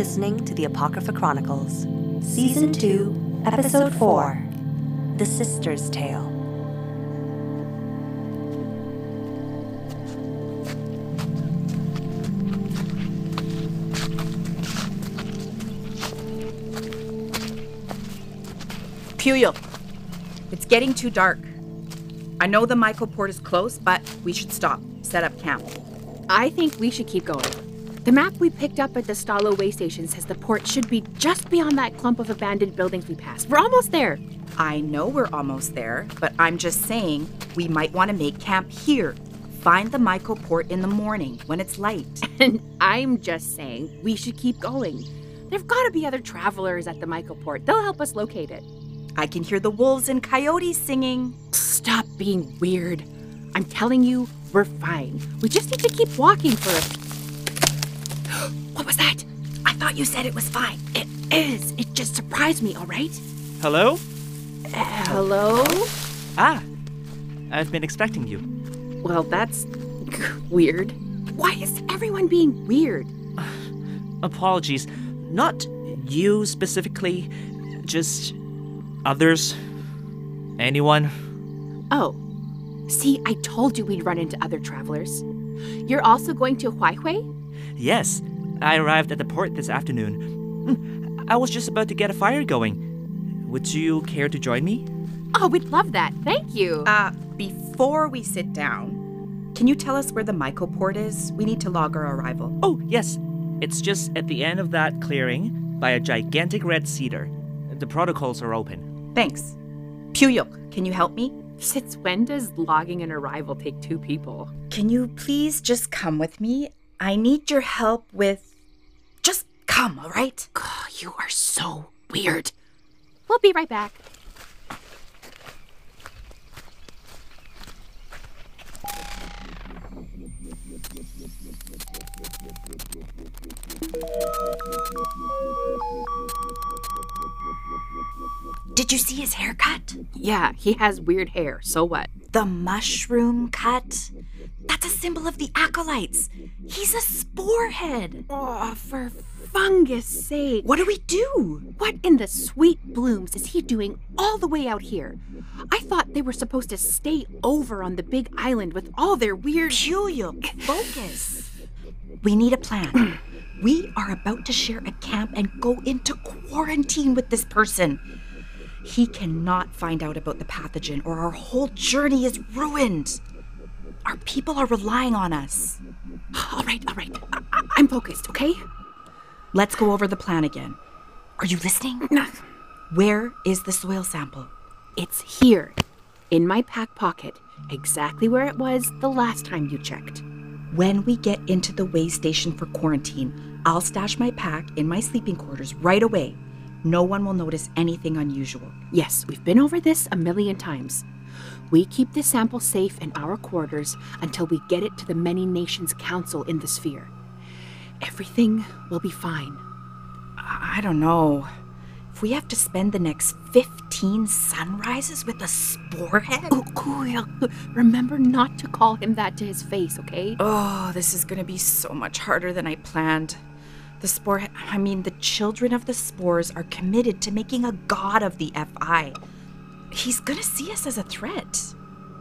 You're listening to the Apocrypha Chronicles, Season 2, Episode 4 The Sister's Tale. Puyo, it's getting too dark. I know the Myco port is close, but we should stop, set up camp. I think we should keep going. The map we picked up at the Stalo way station says the port should be just beyond that clump of abandoned buildings we passed. We're almost there. I know we're almost there, but I'm just saying we might want to make camp here. Find the Myco port in the morning when it's light. And I'm just saying we should keep going. There've got to be other travelers at the Myco port. They'll help us locate it. I can hear the wolves and coyotes singing. Stop being weird. I'm telling you, we're fine. We just need to keep walking for a. you said it was fine. It is. It just surprised me, all right? Hello? Uh, hello? Ah, I've been expecting you. Well, that's weird. Why is everyone being weird? Apologies. Not you specifically, just others. Anyone. Oh, see, I told you we'd run into other travelers. You're also going to Huaihui? Yes, I arrived at the port this afternoon. I was just about to get a fire going. Would you care to join me? Oh, we'd love that. Thank you. Uh, before we sit down, can you tell us where the Myco port is? We need to log our arrival. Oh, yes. It's just at the end of that clearing by a gigantic red cedar. The protocols are open. Thanks. Pijujuq, can you help me? Since when does logging an arrival take two people? Can you please just come with me? I need your help with. Come, all right? You are so weird. We'll be right back. Did you see his haircut? Yeah, he has weird hair. So what? The mushroom cut? That's a symbol of the acolytes. He's a sporehead. Oh, for fungus sake. What do we do? What in the sweet blooms is he doing all the way out here? I thought they were supposed to stay over on the big island with all their weird. Pijujuq, focus. We need a plan. we are about to share a camp and go into quarantine with this person. He cannot find out about the pathogen, or our whole journey is ruined. Our people are relying on us. All right, all right. I- I'm focused, okay? Let's go over the plan again. Are you listening? Where is the soil sample? It's here, in my pack pocket, exactly where it was the last time you checked. When we get into the way station for quarantine, I'll stash my pack in my sleeping quarters right away. No one will notice anything unusual. Yes, we've been over this a million times. We keep the sample safe in our quarters until we get it to the Many Nations Council in the sphere. Everything will be fine. I don't know. If we have to spend the next 15 sunrises with a sporehead? Oh, cool. Remember not to call him that to his face, okay? Oh, this is gonna be so much harder than I planned. The spore, I mean, the children of the spores are committed to making a god of the FI. He's gonna see us as a threat.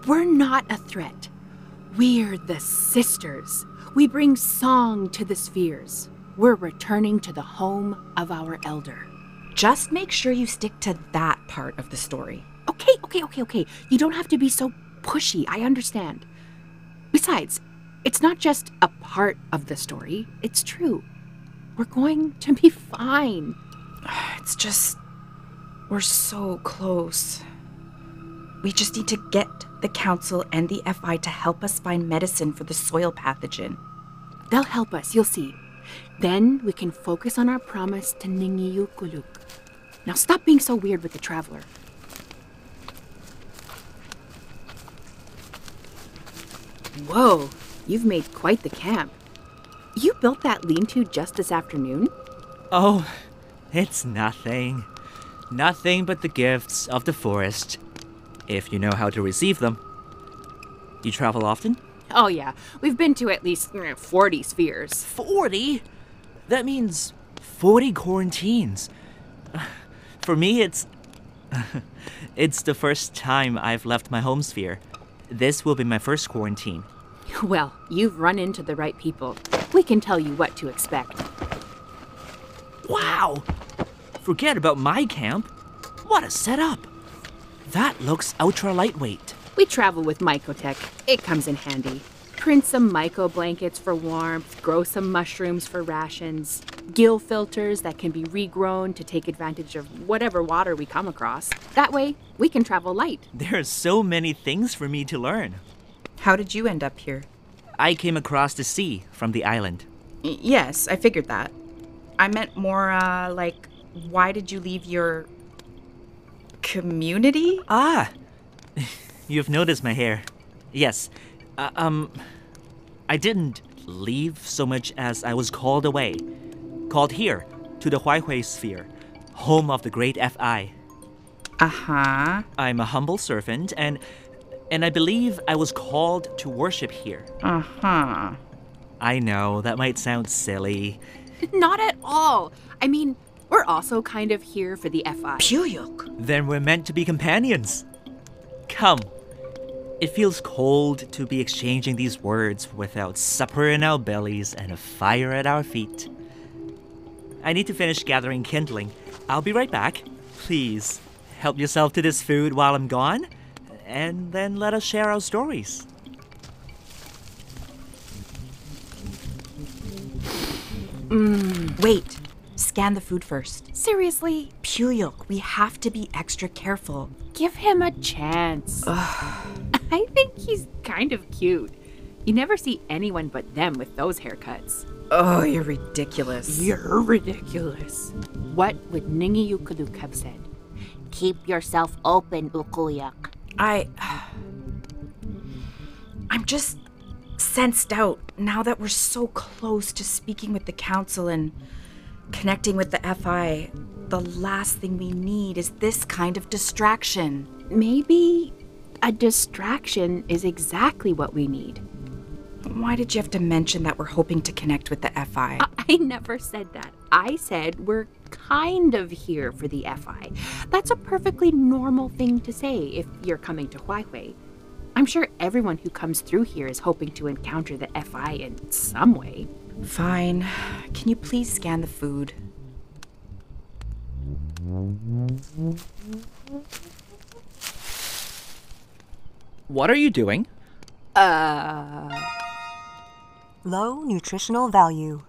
We're not a threat. We're the sisters. We bring song to the spheres. We're returning to the home of our elder. Just make sure you stick to that part of the story. Okay, okay, okay, okay. You don't have to be so pushy. I understand. Besides, it's not just a part of the story, it's true. We're going to be fine. It's just. We're so close. We just need to get the council and the FI to help us find medicine for the soil pathogen. They'll help us, you'll see. Then we can focus on our promise to Ningiyukuluk. Now stop being so weird with the traveler. Whoa, you've made quite the camp. You built that lean to just this afternoon? Oh, it's nothing. Nothing but the gifts of the forest. If you know how to receive them. You travel often? Oh, yeah. We've been to at least mm, 40 spheres. 40? That means 40 quarantines. For me, it's. it's the first time I've left my home sphere. This will be my first quarantine. Well, you've run into the right people. We can tell you what to expect. Wow! Forget about my camp. What a setup! That looks ultra lightweight. We travel with Mycotech. It comes in handy. Print some myco blankets for warmth, grow some mushrooms for rations, gill filters that can be regrown to take advantage of whatever water we come across. That way, we can travel light. There are so many things for me to learn. How did you end up here? I came across the sea from the island. Y- yes, I figured that. I meant more uh, like, why did you leave your community? Ah! You've noticed my hair. Yes. Uh, um. I didn't leave so much as I was called away. Called here, to the Huaihui sphere, home of the great FI. Uh huh. I'm a humble servant, and. and I believe I was called to worship here. Uh huh. I know, that might sound silly. Not at all. I mean, we're also kind of here for the FI. Pijujuq. Then we're meant to be companions. Come. It feels cold to be exchanging these words without supper in our bellies and a fire at our feet. I need to finish gathering kindling. I'll be right back. Please, help yourself to this food while I'm gone, and then let us share our stories. Mm, wait. Scan the food first. Seriously, Pijujuq, we have to be extra careful. give him a chance. I think he's kind of cute. You never see anyone but them with those haircuts. Oh, you're ridiculous. You're ridiculous. What would Ningi Yukuluk have said? Keep yourself open, Uqhuuyaq. I. I'm just sensed out now that we're so close to speaking with the council and connecting with the FI. The last thing we need is this kind of distraction. Maybe a distraction is exactly what we need. Why did you have to mention that we're hoping to connect with the FI? I, I never said that. I said we're kind of here for the FI. That's a perfectly normal thing to say if you're coming to Huaihui. I'm sure everyone who comes through here is hoping to encounter the FI in some way. Fine. Can you please scan the food? What are you doing? Uh, Low nutritional value.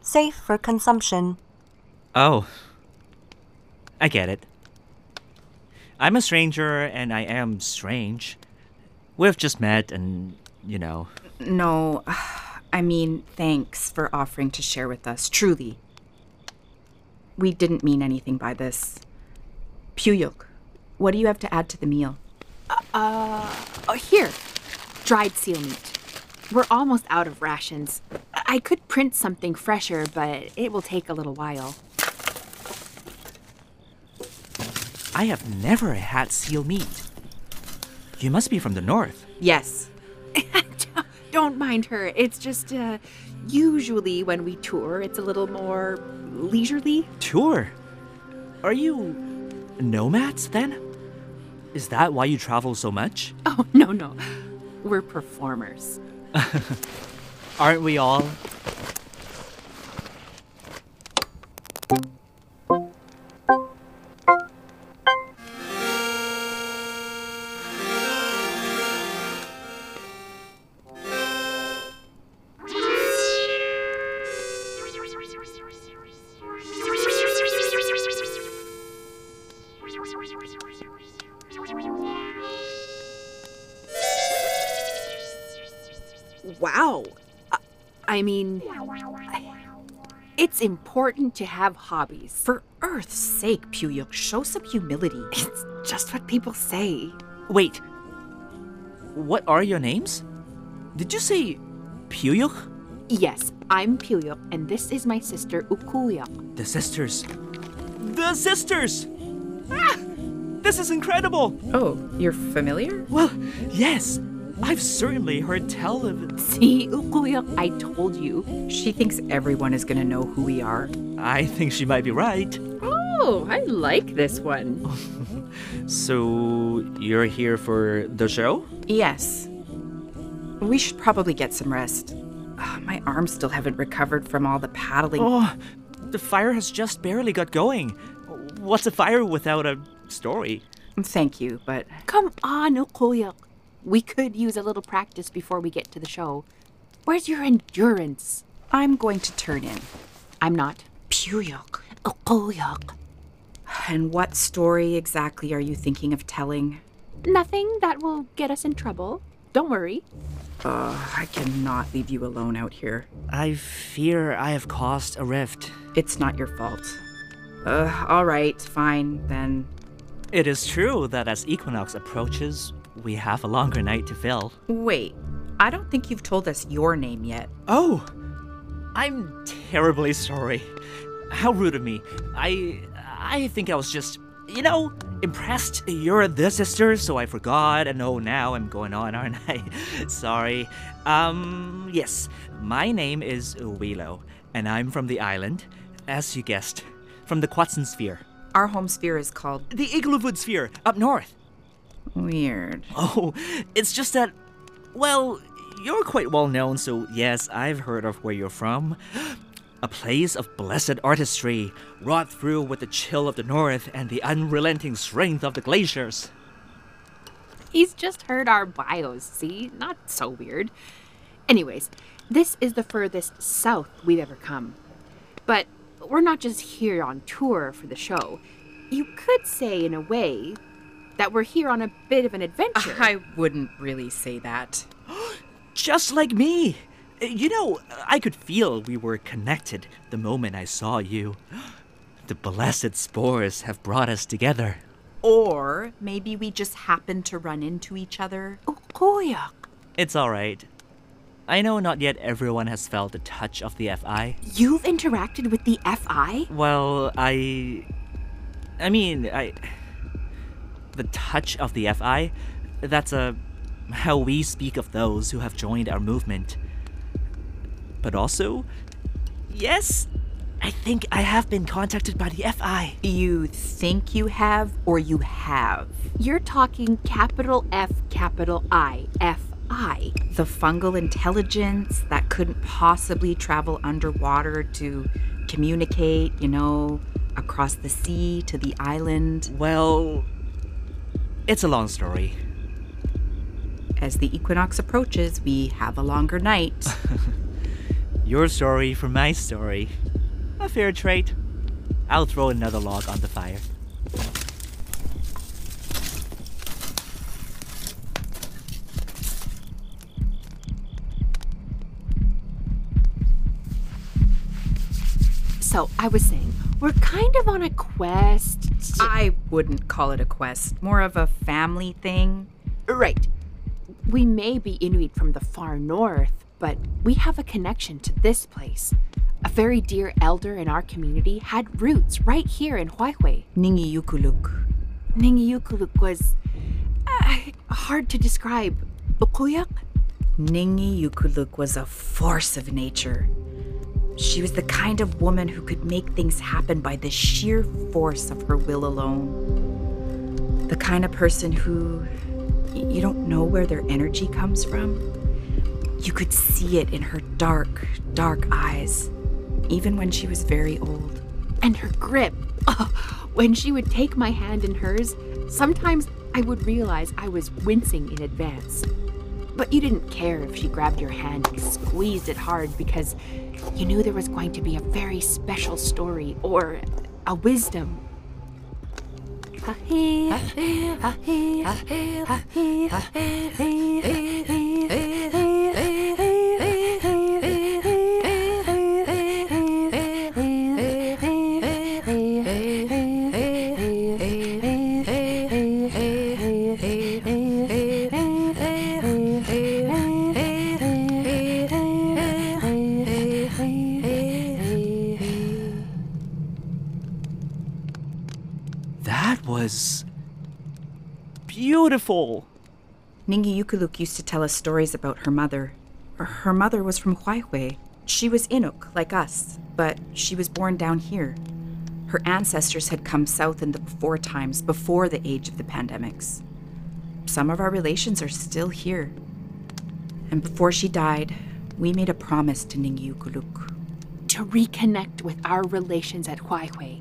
Safe for consumption. Oh. I get it. I'm a stranger, and I am strange. We've just met, and, you know. No, I mean, thanks for offering to share with us, truly. We didn't mean anything by this. Pijujuq, what do you have to add to the meal? Uh, uh, oh, here, dried seal meat. We're almost out of rations. I could print something fresher, but it will take a little while. I have never had seal meat. You must be from the north. Yes. Don't mind her. It's just, uh, usually when we tour, it's a little more leisurely. Tour? Are you nomads then? Is that why you travel so much? Oh, no, no. We're performers. Aren't we all? Wow. I- I mean, it's important to have hobbies. For Earth's sake, Pijujuq, show some humility. It's just what people say. Wait. What are your names? Did you say Pijujuq? Yes, I'm Pijujuq, and this is my sister Uqhuuyaq. The sisters. The sisters! Ah! This is incredible! Oh, you're familiar? Well, yes. I've certainly heard tell of. it. See, Uqhuuyaq, I told you. She thinks everyone is going to know who we are. I think she might be right. Oh, I like this one. So, you're here for the show? Yes. We should probably get some rest. Ah, my arms still haven't recovered from all the paddling. Oh, the fire has just barely got going. What's a fire without a story? Thank you, but Come on, Uqhuuyaq. We could use a little practice before we get to the show. Where's your endurance? I'm going to turn in. I'm not. Pijujuq. Uqhuuyaq. And what story exactly are you thinking of telling? Nothing that will get us in trouble. Don't worry. Ugh, I cannot leave you alone out here. I fear I have caused a rift. It's not your fault. Uh, all right, fine, then. It is true that as equinox approaches, we have a longer night to fill. Wait, I don't think you've told us your name yet. Oh, I'm terribly sorry. How rude of me. I I think I was just, you know, impressed. You're the sister, so I forgot, and oh, now I'm going on, aren't I? sorry. Um, yes, my name is Huilo, and I'm from the island, as you guessed, from the Quatson Sphere, Our home sphere is called the Igluvut Sphere, up north. Weird. Oh, it's just that, well, you're quite well known, so yes, I've heard of where you're from. A place of blessed artistry, wrought through with the chill of the north and the unrelenting strength of the glaciers. He's just heard our bios, see? Not so weird. Anyways, this is the furthest south we've ever come. But we're not just here on tour for the show. You could say, in a way, that we're here on a bit of an adventure. I wouldn't really say that. Just like me! Uh, you know, I could feel we were connected the moment I saw you. The blessed spores have brought us together. Or maybe we just happened to run into each other. Oh, Uqhuuyaq. It's alright. I know not yet everyone has felt the touch of the FI. You've interacted with the FI? Well, I. I mean, I. The touch of the FI? That's a. how we speak of those who have joined our movement. But also, yes, I think I have been contacted by the FI. You think you have, or you have? You're talking capital F, capital I, FI. The fungal intelligence that couldn't possibly travel underwater to communicate, you know, across the sea to the island. Well, it's a long story. As the equinox approaches, we have a longer night. Your story for my story. A fair trade. I'll throw another log on the fire. So, I was saying, we're kind of on a quest. I wouldn't call it a quest, more of a family thing. Right. We may be Inuit from the far north, but we have a connection to this place. A very dear elder in our community had roots right here in Huaihui. Ningi Yukuluk. Ningiyukuluk was uh, hard to describe. Uqhuuyaq? Ningi Yukuluk was a force of nature. She was the kind of woman who could make things happen by the sheer force of her will alone. The kind of person who you don't know where their energy comes from. You could see it in her dark, dark eyes, even when she was very old. And her grip. Oh, when she would take my hand in hers, sometimes I would realize I was wincing in advance. But you didn't care if she grabbed your hand and squeezed it hard because you knew there was going to be a very special story or a wisdom. Beautiful. Ningi Yukuluk used to tell us stories about her mother. Her- Her mother was from Huaihui. She was Inuk, like us, but she was born down here. Her ancestors had come south in the before times, before the age of the pandemics. Some of our relations are still here. And before she died, we made a promise to Ningi Yukuluk. To reconnect with our relations at Huaihui,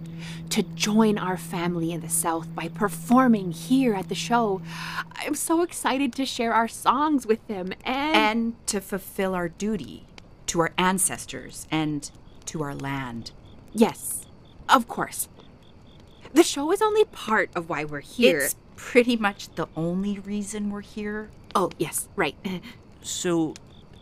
to join our family in the South by performing here at the show. I'm so excited to share our songs with them and. and to fulfill our duty to our ancestors and to our land. yes, of course. The show is only part of why we're here. It's pretty much the only reason we're here. Oh, yes, right. So,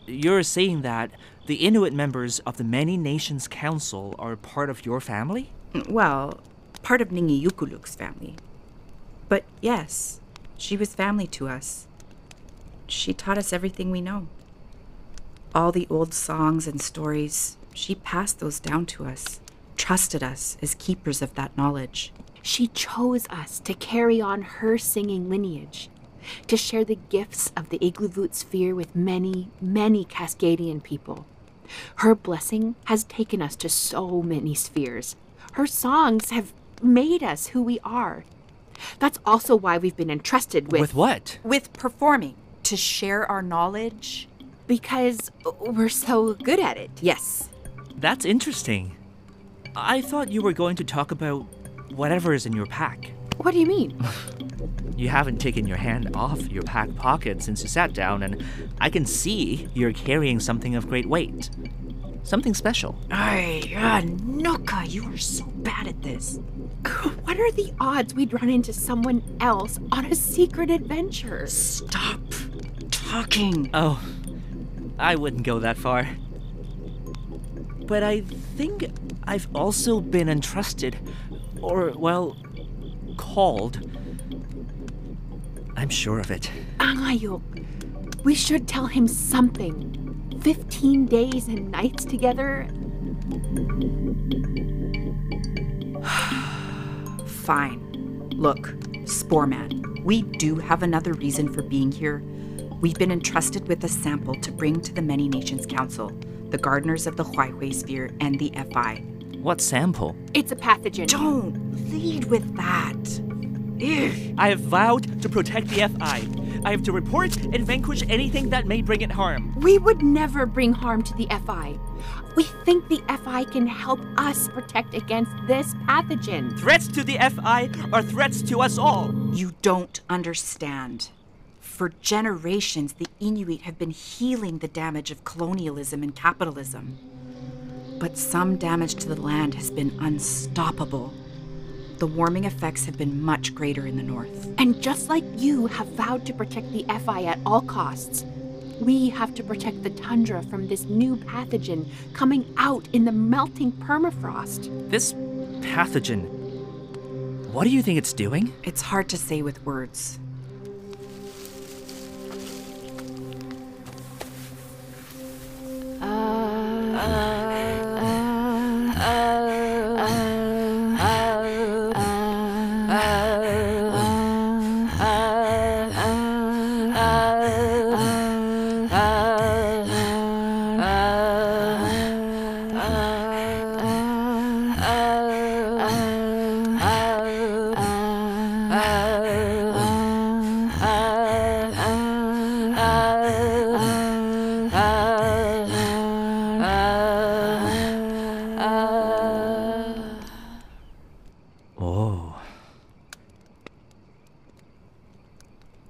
you're saying that the Inuit members of the Many Nations Council are part of your family? Well, part of Ningi Yukuluk's family. But yes, she was family to us. She taught us everything we know. All the old songs and stories, she passed those down to us, trusted us as keepers of that knowledge. She chose us to carry on her singing lineage, to share the gifts of the Igluvut sphere with many, many Cascadian people. Her blessing has taken us to so many spheres. Her songs have made us who we are. That's also why we've been entrusted with. With what? With performing, to share our knowledge. Because we're so good at it. Yes, That's interesting. I thought you were going to talk about whatever is in your pack. What do you mean? You haven't taken your hand off your pack pocket since you sat down, and I can see you're carrying something of great weight. Something special. Ay, ah, Nuka, you are so bad at this. What are the odds we'd run into someone else on a secret adventure? Stop talking. Oh, I wouldn't go that far. But I think I've also been entrusted, or, well, called. I'm sure of it. Angayok, we should tell him something. Fifteen days and nights together? Fine. Look, Sporeman, we do have another reason for being here. We've been entrusted with a sample to bring to the Many Nations Council, the gardeners of the Huaihui Sphere, and the FI. What sample? It's a pathogen. Don't lead with that. Ugh. I have vowed to protect the FI. I have to report and vanquish anything that may bring it harm. We would never bring harm to the FI. We think the FI can help us protect against this pathogen. Threats to the FI are threats to us all. You don't understand. For generations, the Inuit have been healing the damage of colonialism and capitalism. But some damage to the land has been unstoppable. The warming effects have been much greater in the north. And just like you have vowed to protect the FI at all costs, we have to protect the tundra from this new pathogen coming out in the melting permafrost. This pathogen. What do you think it's doing? It's hard to say with words.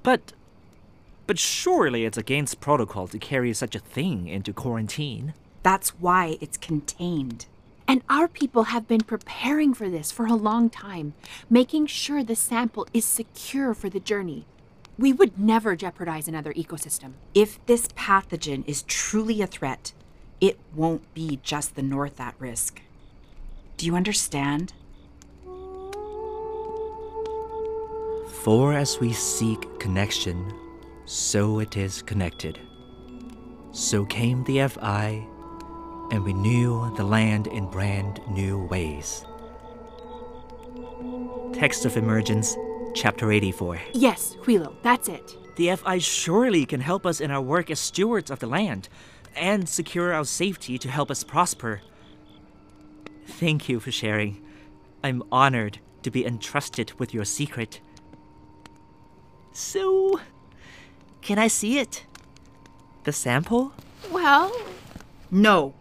But. But surely it's against protocol to carry such a thing into quarantine. That's why it's contained. And our people have been preparing for this for a long time, making sure the sample is secure for the journey. We would never jeopardize another ecosystem. If this pathogen is truly a threat, it won't be just the North at risk. Do you understand? For as we seek connection, so it is connected. So came the FI, and we knew the land in brand new ways. Text of Emergence, Chapter 84. Yes, Huilo, that's it. The FI surely can help us in our work as stewards of the land and secure our safety to help us prosper. Thank you for sharing. I'm honored to be entrusted with your secret. So, can I see it? The sample? Well, No.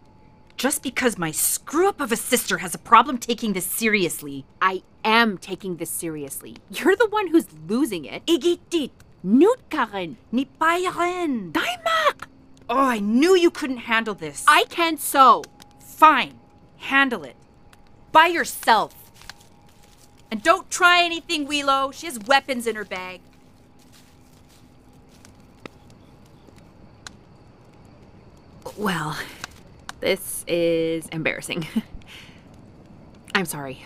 Just because my screw up of a sister has a problem taking this seriously. I am taking this seriously. You're the one who's losing it. Igitit, Nutkarin, ni payarin. Daimak! Oh, I knew you couldn't handle this. I can so. Fine. Handle it. By yourself. And don't try anything, Huilo. She has weapons in her bag. Well, this is embarrassing. I'm sorry.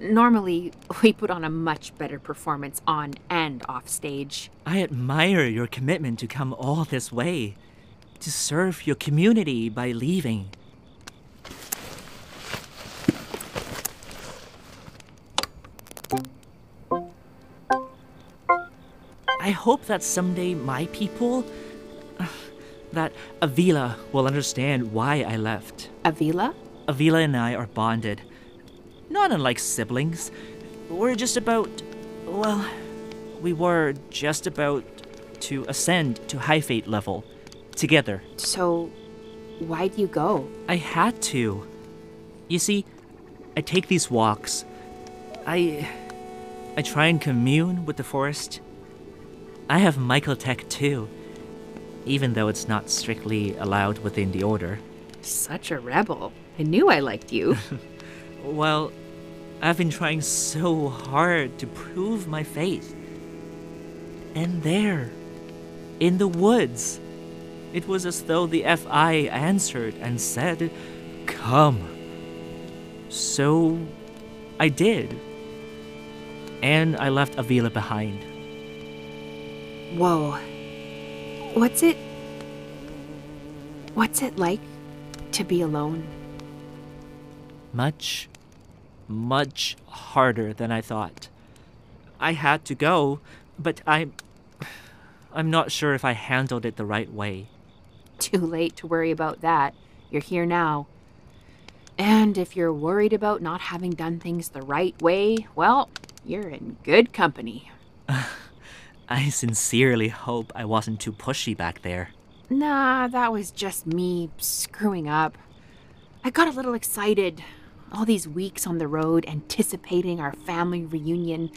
Normally, we put on a much better performance on and off stage. I admire your commitment to come all this way, to serve your community by leaving. I hope that someday my people, that Avila will understand why I left. Avila? Avila and I are bonded. Not unlike siblings. We're just about. Well, we were just about to ascend to high fate level. Together. So, why do you go? I had to. You see, I take these walks. I. I try and commune with the forest. I have Mycotech too, even though it's not strictly allowed within the order. Such a rebel. I knew I liked you. Well, I've been trying so hard to prove my faith. And there, in the woods, it was as though the FI answered and said, Come. So I did. And I left Avila behind. Whoa. What's it. What's it like to be alone? Much, much harder than I thought. I had to go, but I'm. I'm not sure if I handled it the right way. Too late to worry about that. You're here now. And if you're worried about not having done things the right way, well, you're in good company. I sincerely hope I wasn't too pushy back there. Nah, that was just me screwing up. I got a little excited. All these weeks on the road anticipating our family reunion.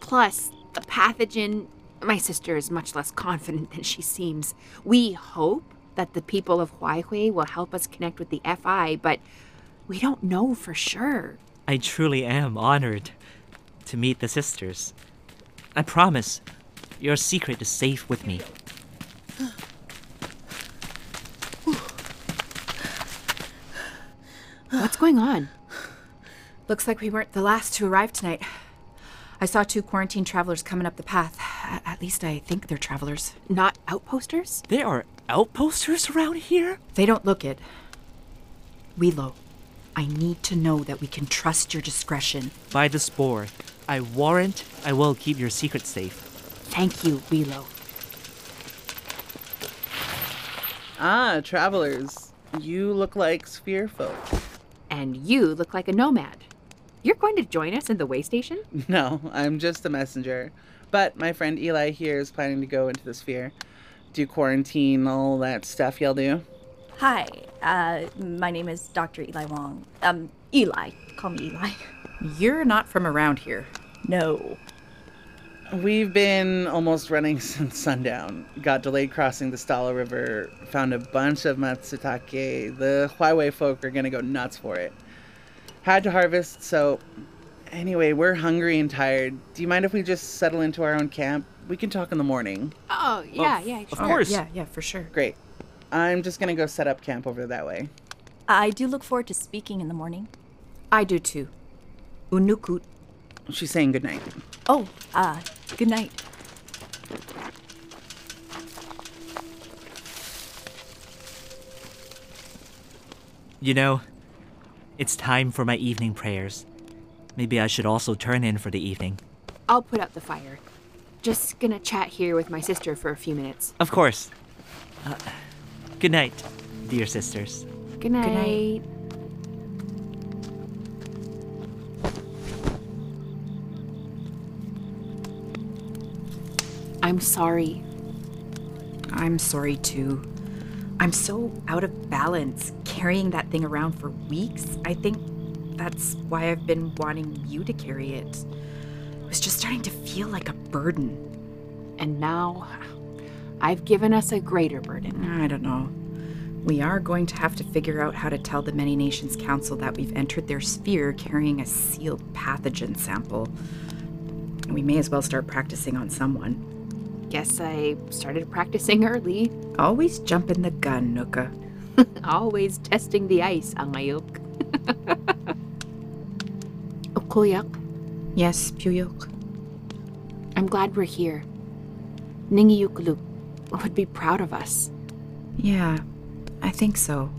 Plus, the pathogen. My sister is much less confident than she seems. We hope that the people of Huaihui will help us connect with the FI, but we don't know for sure. I truly am honored to meet the sisters. I promise, your secret is safe with me. What's going on? Looks like we weren't the last to arrive tonight. I saw two quarantine travelers coming up the path. A- At least I think they're travelers. Not outposters? There are outposters around here? They don't look it. Huilo, I need to know that we can trust your discretion. By the spore, I warrant I will keep your secret safe. Thank you, Huilo. Ah, travelers. You look like sphere folk. And you look like a nomad. You're going to join us in the way station? No, I'm just a messenger. But my friend Eli here is planning to go into the sphere. Do quarantine, all that stuff y'all do. Hi, uh, my name is Dr. Eli Wong. Um, Eli. Call me Eli. You're not from around here. No. We've been almost running since sundown. Got delayed crossing the Stala River, found a bunch of Matsutake. The Huaihui folk are gonna go nuts for it. Had to harvest, so anyway, we're hungry and tired. Do you mind if we just settle into our own camp? We can talk in the morning. Oh, yeah, yeah, Of course. Yeah, yeah, for sure. Great. I'm just gonna go set up camp over that way. I do look forward to speaking in the morning. I do too. Unukut. She's saying goodnight. Oh, uh, good night. You know, it's time for my evening prayers. Maybe I should also turn in for the evening. I'll put out the fire. just gonna chat here with my sister for a few minutes. Of course. Uh, good night, dear sisters. Good night. Good night. I'm sorry. I'm sorry too. I'm so out of balance carrying that thing around for weeks. I think that's why I've been wanting you to carry it. It was just starting to feel like a burden. And now I've given us a greater burden. I don't know. We are going to have to figure out how to tell the Many Nations Council that we've entered their sphere carrying a sealed pathogen sample. We may as well start practicing on someone. Guess I started practicing early. Always jumping the gun, Nuka. Always testing the ice, Angayok. Uqhuuyaq, oh, Yes, Pijujuq. I'm glad we're here. Ningiyukuluk would be proud of us. Yeah, I think so.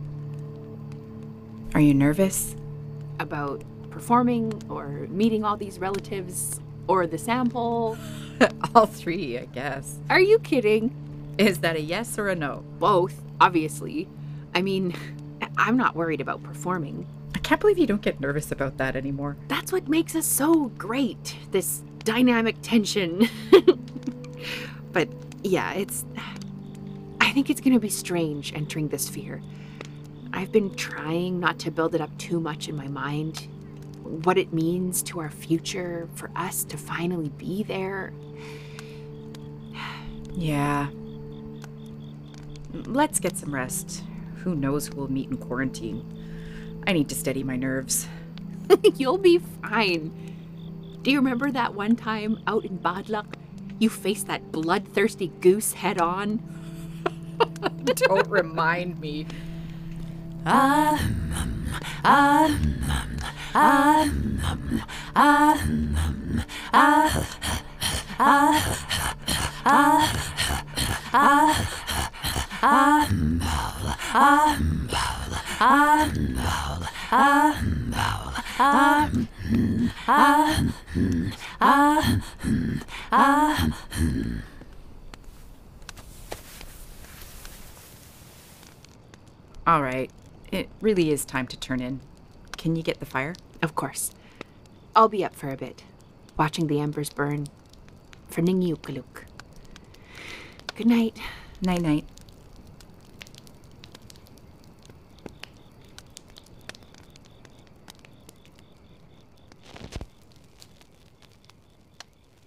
Are you nervous? About performing or meeting all these relatives or the sample. All three, I guess. Are you kidding? Is that a yes or a no? Both, obviously. I mean, I'm not worried about performing. I can't believe you don't get nervous about that anymore. That's what makes us so great. This dynamic tension. but yeah, it's. I think it's going to be strange entering this sphere. I've been trying not to build it up too much in my mind. What it means to our future, for us to finally be there. Yeah. Let's get some rest. Who knows who we'll meet in quarantine? I need to steady my nerves. You'll be fine. Do you remember that one time out in Badlak? You faced that bloodthirsty goose head on? don't remind me. Ah, um, um, All right. It really is time to turn in. Can you get the fire? Of course. I'll be up for a bit, watching the embers burn. For Ningiyukuluk. Good night. Night night.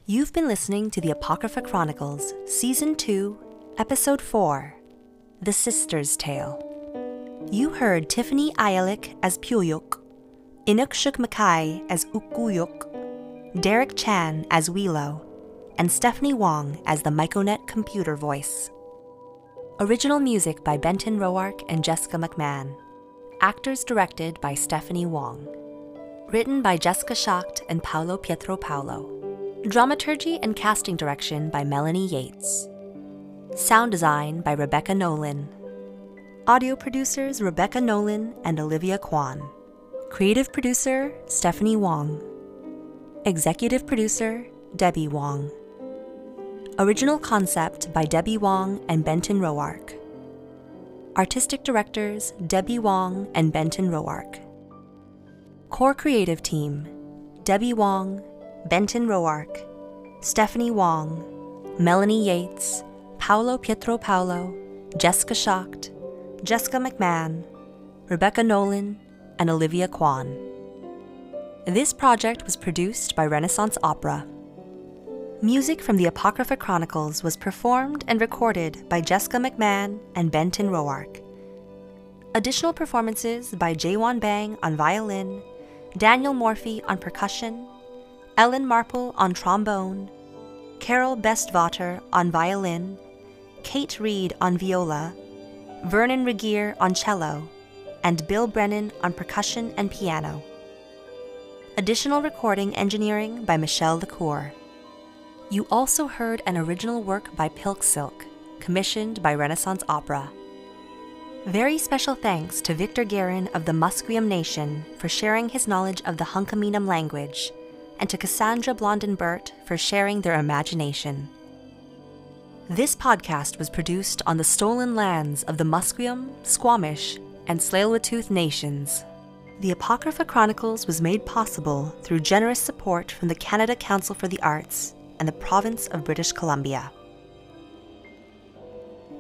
You've been listening to the Apocrypha Chronicles, Season 2, Episode 4 The Sister's Tale. You heard Tiffany Ayalik as Pijujuq, Inuksuk Mackay as Uqhuuyaq, Derek Chan as Huilo, and Stephanie Wong as the Myconet computer voice. Original music by Benton Roark and Jessica McMann. Actors directed by Stephanie Wong. Written by Jessica Schacht and Paolo Pietropaolo. Dramaturgy and casting direction by Melanie Yeats. Sound design by Rebecca Nolan. Audio producers Rebecca Nolan and Olivia Quan. Creative producer Stephanie Wong. Executive producer Debi Wong. Original concept by Debi Wong and Benton Roark. Artistic directors Debi Wong and Benton Roark. Core creative team Debi Wong, Benton Roark, Stephanie Wong, Melanie Yeats, Paolo Pietropaolo, Jessica Schacht, Jessica McMann, Rebecca Nolan, and Olivia Quan. This project was produced by re:Naissance Opera. Music from the Apocrypha Chronicles was performed and recorded by Jessica McMann and Benton Roark. Additional performances by Jae-won Bang on violin, Daniel Morphy on percussion, Ellen Marple on trombone, Carole Bestvater on violin, Kate Read on viola, Vernon Regehr on cello, and Bill Brennan on percussion and piano. Additional recording engineering by Michelle LaCour. You also heard an original work by Pilk Silk, commissioned by re:Naissance Opera. Very special thanks to Victor Guerin of the Musqueam Nation for sharing his knowledge of the Hunkaminam language, and to Cassandra Blondin-Burt for sharing their imagination. This podcast was produced on the stolen lands of the Musqueam, Squamish, and tsleil nations. The Apocrypha Chronicles was made possible through generous support from the Canada Council for the Arts and the Province of British Columbia.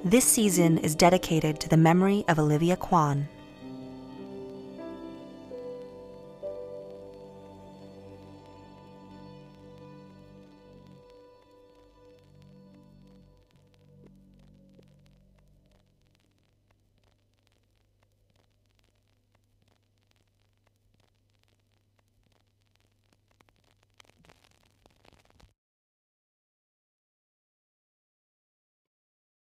This season is dedicated to the memory of Olivia Quan,